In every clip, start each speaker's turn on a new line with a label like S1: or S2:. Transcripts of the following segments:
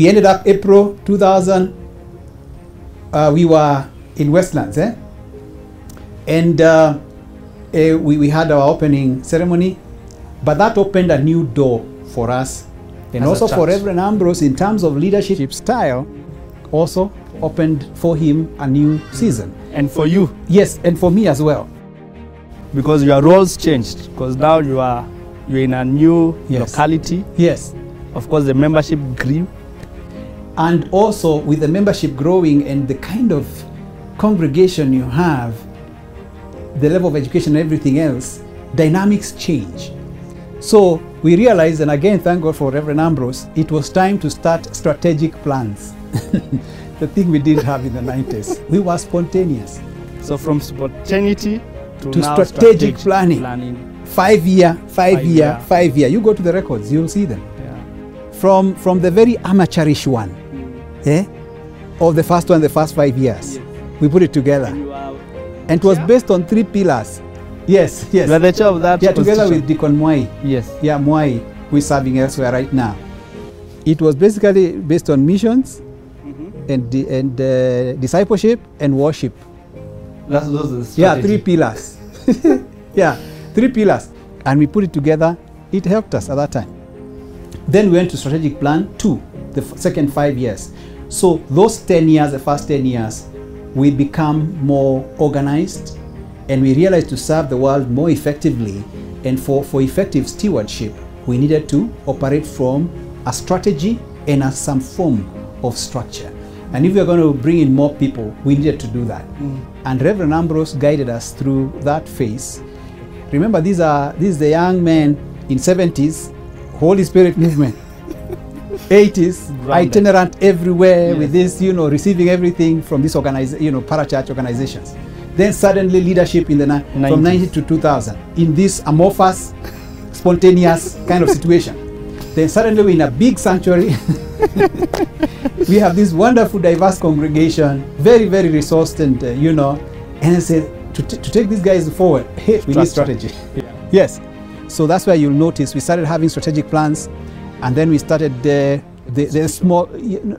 S1: We ended up April 2000. Uh, we were in Westlands, eh? And uh, eh, we, we had our opening ceremony, but that opened a new door for us. And
S2: As
S1: also for. Reverend Ambrose, in terms of leadership style, also opened for him a new season.
S2: And for you,
S1: Yes, and for me as well.
S2: because your roles changed, because now you are you're in a new
S1: Yes.
S2: locality.
S1: Yes.
S2: Of course, the membership grew.
S1: And also with the membership growing and the kind of congregation you have the level of education and everything else dynamics change so we realized and again thank god for reverend ambrose it was time to start strategic plans the thing we didn't have in the 90s we were spontaneous
S2: So from spontaneity to,
S1: To
S2: now
S1: strategic planning.
S2: planning.
S1: five year five,
S2: Five
S1: year,
S2: year.
S1: five year you go to the records you'll see them. From from the very amateurish one eh of the first one the first five years
S2: Yes.
S1: we put it together and it was based on three pillars. Yes, yes.
S2: you are the chair of that.
S1: yeah, together with
S2: constitution.
S1: Deacon Mwai.
S2: Yes.
S1: Yeah, Mwai, who is serving elsewhere right now. It was basically based on missions and di- and uh, discipleship and worship.
S2: That's those are the
S1: Yeah, three pillars. yeah, three pillars, and we put it together. It helped us at that time. Then we went to strategic plan two, the second five years. So those 10 years, the first 10 years, we become more organized and we realized to serve the world more effectively and for, for effective stewardship, we needed to operate from a strategy and as some form of structure. And if we are going to bring in more people, we needed to do that. Mm. And Reverend Ambrose guided us through that phase. Remember, these are these the young men in 70s, Holy Spirit movement. 80s,
S2: Grounded.
S1: itinerant everywhere
S2: Yes.
S1: with this, you know, receiving everything from this organiz- you know, parachurch organizations. Then suddenly leadership in the ni- from 90 to 2000 in this amorphous, spontaneous kind of situation. Then suddenly we're in a big sanctuary. we have this wonderful, diverse congregation, very, very resourced, and uh, you know, and I said to, t- to take these guys forward, hey, we need strategy.
S2: Yeah.
S1: Yes. So that's why you'll notice we started having strategic plans, and then we started the the, the small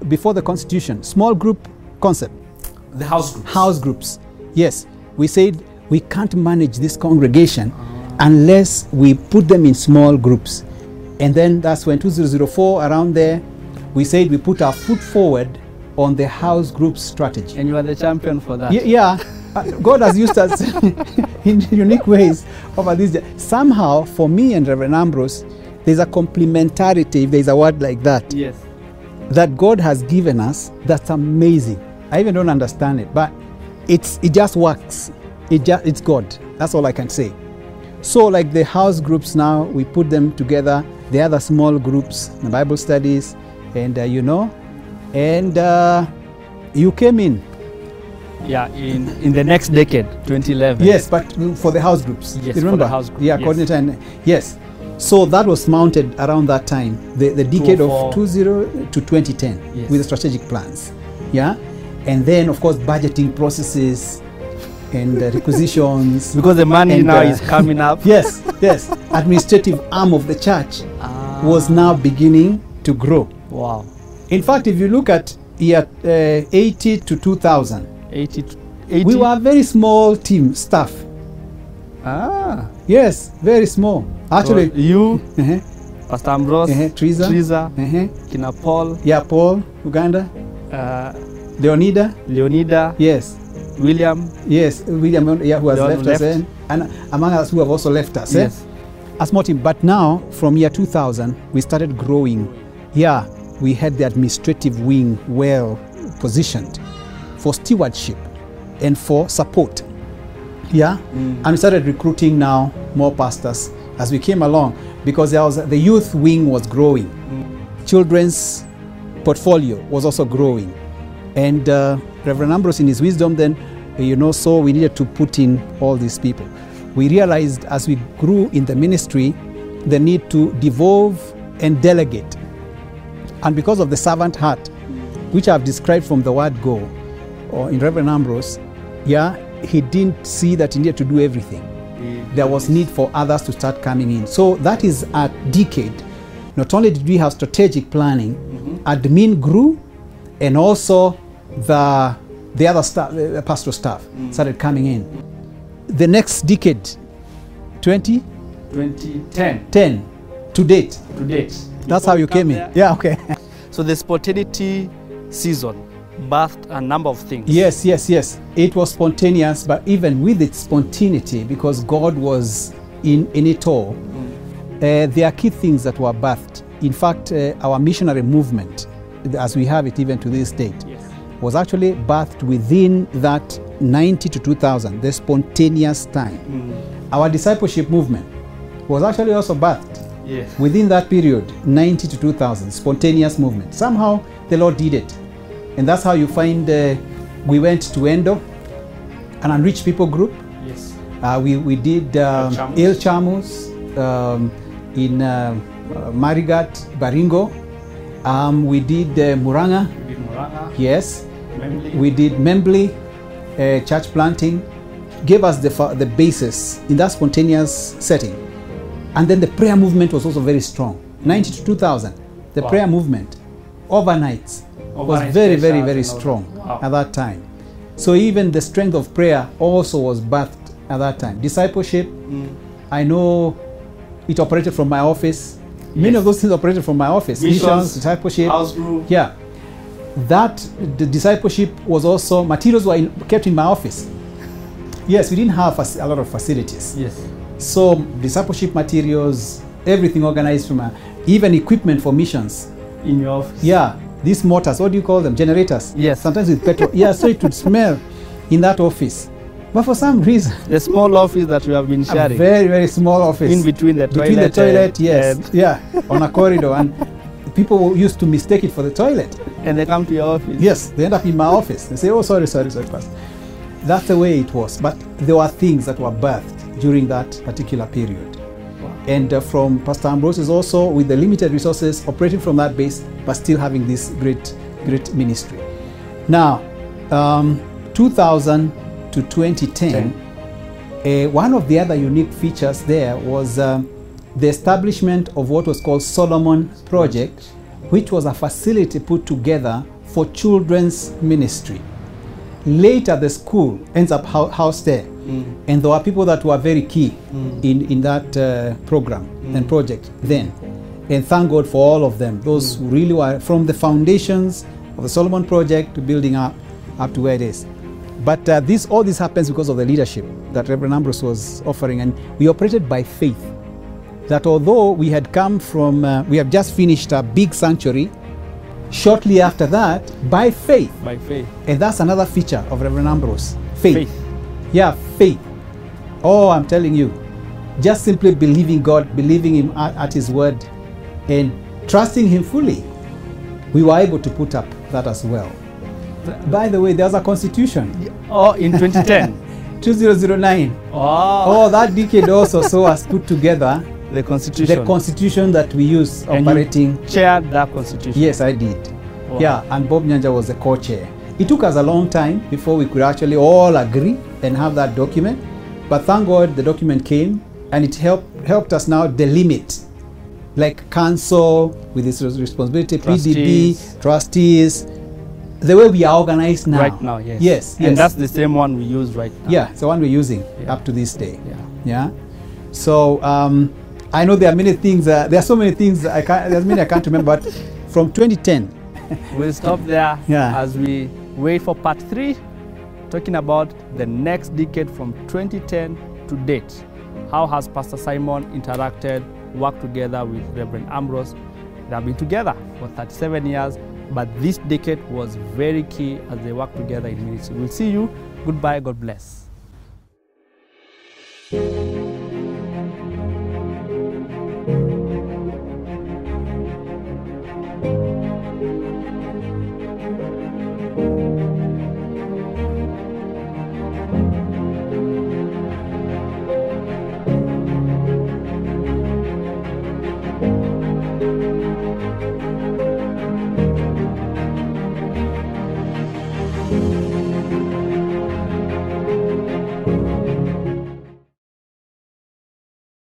S1: before the constitution small group concept
S3: The house group.
S1: house groups. Yes, we said we can't manage this congregation unless we put them in small groups. And then that's when 2004 around there, we said we put our foot forward on the house group strategy.
S2: And you are the champion for that.
S1: Y- yeah, uh, God has used us in unique ways over these. days. Somehow, for me and Reverend Ambrose, there's a complementarity, if there's a word like that,
S2: Yes.
S1: that God has given us that's amazing. I even don't understand it, but it's it just works. It just it's God. That's all I can say. So like the house groups now, we put them together. The other small groups, the Bible studies, and uh, you know, and uh, you came in.
S2: Yeah. In in the next decade, 2011.
S1: Yes, but for the house groups.
S2: Yes,
S1: You
S2: for the
S1: remember?
S2: house group,
S1: Yeah,
S2: yes.
S1: coordinator and yes. So that was mounted around that time, the, the decade of
S2: 2004.
S1: 20 to 2010
S2: Yes.
S1: with the strategic plans. Yeah. And then, of course, budgeting processes and uh, requisitions.
S2: Because the money
S1: And,
S2: now
S1: uh,
S2: is coming up.
S1: yes, yes. Administrative arm of the church
S2: Ah,
S1: was now beginning to grow.
S2: Wow.
S1: In fact, if you look at year uh, 80 to 2000,
S2: 80. 80.
S1: we were a very small team, staff.
S2: Ah.
S1: Yes, very small. Actually,
S2: So you,
S1: uh-huh,
S2: Pastor Ambrose,
S1: uh-huh, Triza,
S2: Triza,
S1: uh-huh,
S2: Kina Paul,
S1: yeah, Paul, Uganda,
S2: uh,
S1: Leonida,
S2: Leonida,
S1: yes,
S2: William.
S1: yes, William, yeah, who has
S2: one
S1: left, us,
S2: left.
S1: eh? and among us who have also left us, eh? A small team. But now, from year 2000, we started growing. Yeah, we had the administrative wing well positioned for stewardship and for support. Yeah, mm. and we started recruiting now more pastors as we came along because there was the youth wing was growing, mm. children's portfolio was also growing, and uh, Reverend Ambrose, in his wisdom, then you know, so we needed to put in all these people. We realized as we grew in the ministry, the need to devolve and delegate, and because of the servant heart, mm. which I've described from the word go, or in Reverend Ambrose, yeah, he didn't see that he needed to do everything. Mm. There was need for others to start coming in. So that is a decade. Not only did we have strategic planning, mm-hmm. admin grew, and also the the other staff, the the pastoral staff, mm. started coming in. The next decade, 20? 2010
S2: 2010
S1: to date.
S2: to date.
S1: That's how you came in.
S2: there,
S1: Yeah. Okay.
S2: So the spontaneity season birthed a number of things.
S1: Yes, yes, yes. It was spontaneous, but even with its spontaneity, because God was in, in it all, uh, there are key things that were birthed. In fact, uh, our missionary movement, as we have it even to this date,
S2: Yes.
S1: was actually birthed within that 90 to 2000, the spontaneous time. Our discipleship movement was actually also birthed
S2: Yes.
S1: within that period 90 to 2000 spontaneous movement somehow the lord did it and that's how you find uh, we went to endo an unreached people group.
S2: Yes.
S1: uh, we, we did um,
S2: El Chamus.
S1: um, in uh, uh, marigat baringo. Um, we did uh, muranga.
S2: We did Moranga,
S1: yes.
S2: Memley.
S1: we did membly uh, church planting. Gave us the, the basis in that spontaneous setting. And then the prayer movement was also very strong. 90 to 2000 the
S2: Wow.
S1: prayer movement overnights was very very very
S2: and all that.
S1: strong
S2: Wow.
S1: at that time so even the strength of prayer also was birthed at that time discipleship
S2: Mm.
S1: i know it operated from my office many of those things operated from my office
S2: Missions,
S1: missions discipleship
S2: House group.
S1: yeah that the discipleship was also materials were in, kept in my office yes we didn't have fac- a lot of facilities
S2: Yes.
S1: so discipleship materials everything organized from a, even equipment for missions
S2: In your office.
S1: yeah these motors what do you call them generators
S2: Yes.
S1: sometimes with petrol yeah so it would smell in that office but for some reason
S2: The small office that we have been
S1: a
S2: sharing.
S1: very very small office
S2: in between the toilet.
S1: between
S2: toilet.
S1: the toilet uh,
S2: and-
S1: yes yeah on a corridor and people used to mistake it for the toilet
S2: and they come to your office.
S1: Yes, they end up in my office. They say, "Oh, sorry, sorry, sorry, Pastor." That's the way it was. But there were things that were birthed during that particular period. And uh, from Pastor Ambrose is also with the limited resources operating from that base, but still having this great, great ministry. Now, um, 2000 to 2010, uh, one of the other unique features there was um, the establishment of what was called Solomon Project, which was a facility put together for children's ministry. Later, the school ends up hou- housed there, and there were people that were very key in, in that uh, program and project then. And thank God for all of them. Those who really were from the foundations of the Solomon Project to building up up to where it is. But uh, this all this happens because of the leadership that Reverend Ambrose was offering, and we operated by faith. That although we had come from, uh, we have just finished a big sanctuary. Shortly after that, by faith,
S2: By faith.
S1: and that's another feature of Reverend Ambrose, faith.
S2: Faith.
S1: Yeah, faith. Oh, I'm telling you, just simply believing God, believing Him at, at His word, and trusting Him fully, we were able to put up that as well. By the way, there's a constitution,
S2: Oh, in 2010.
S1: 2009.
S2: oh,
S1: Oh, that decade also saw us put together
S2: the constitution.
S1: the constitution that we use
S2: And you
S1: operating.
S2: chaired that constitution.
S1: Yes, I did.
S2: Wow.
S1: Yeah, and Bob Nyanja was the co-chair. It took us a long time before we could actually all agree and have that document. But thank God the document came and it helped helped us now delimit like council with its responsibility,
S2: Trustees.
S1: PDB, trustees, the way we are organized now.
S2: Right now, yes.
S1: Yes,
S2: And
S1: yes.
S2: that's the same one we use right now.
S1: Yeah, it's the one we're using
S2: Yeah.
S1: up to this day.
S2: Yeah.
S1: Yeah. So um, I know there are many things. Uh, there are so many things I can't. There's many I can't remember. But from 2010,
S2: We'll stop there
S1: Yeah.
S2: as we wait for part three, talking about the next decade from 2010 to date. How has Pastor Simon interacted, worked together with Reverend Ambrose? They have been together for 37 years, but this decade was very key as they worked together in ministry. We'll see you. Goodbye. God bless.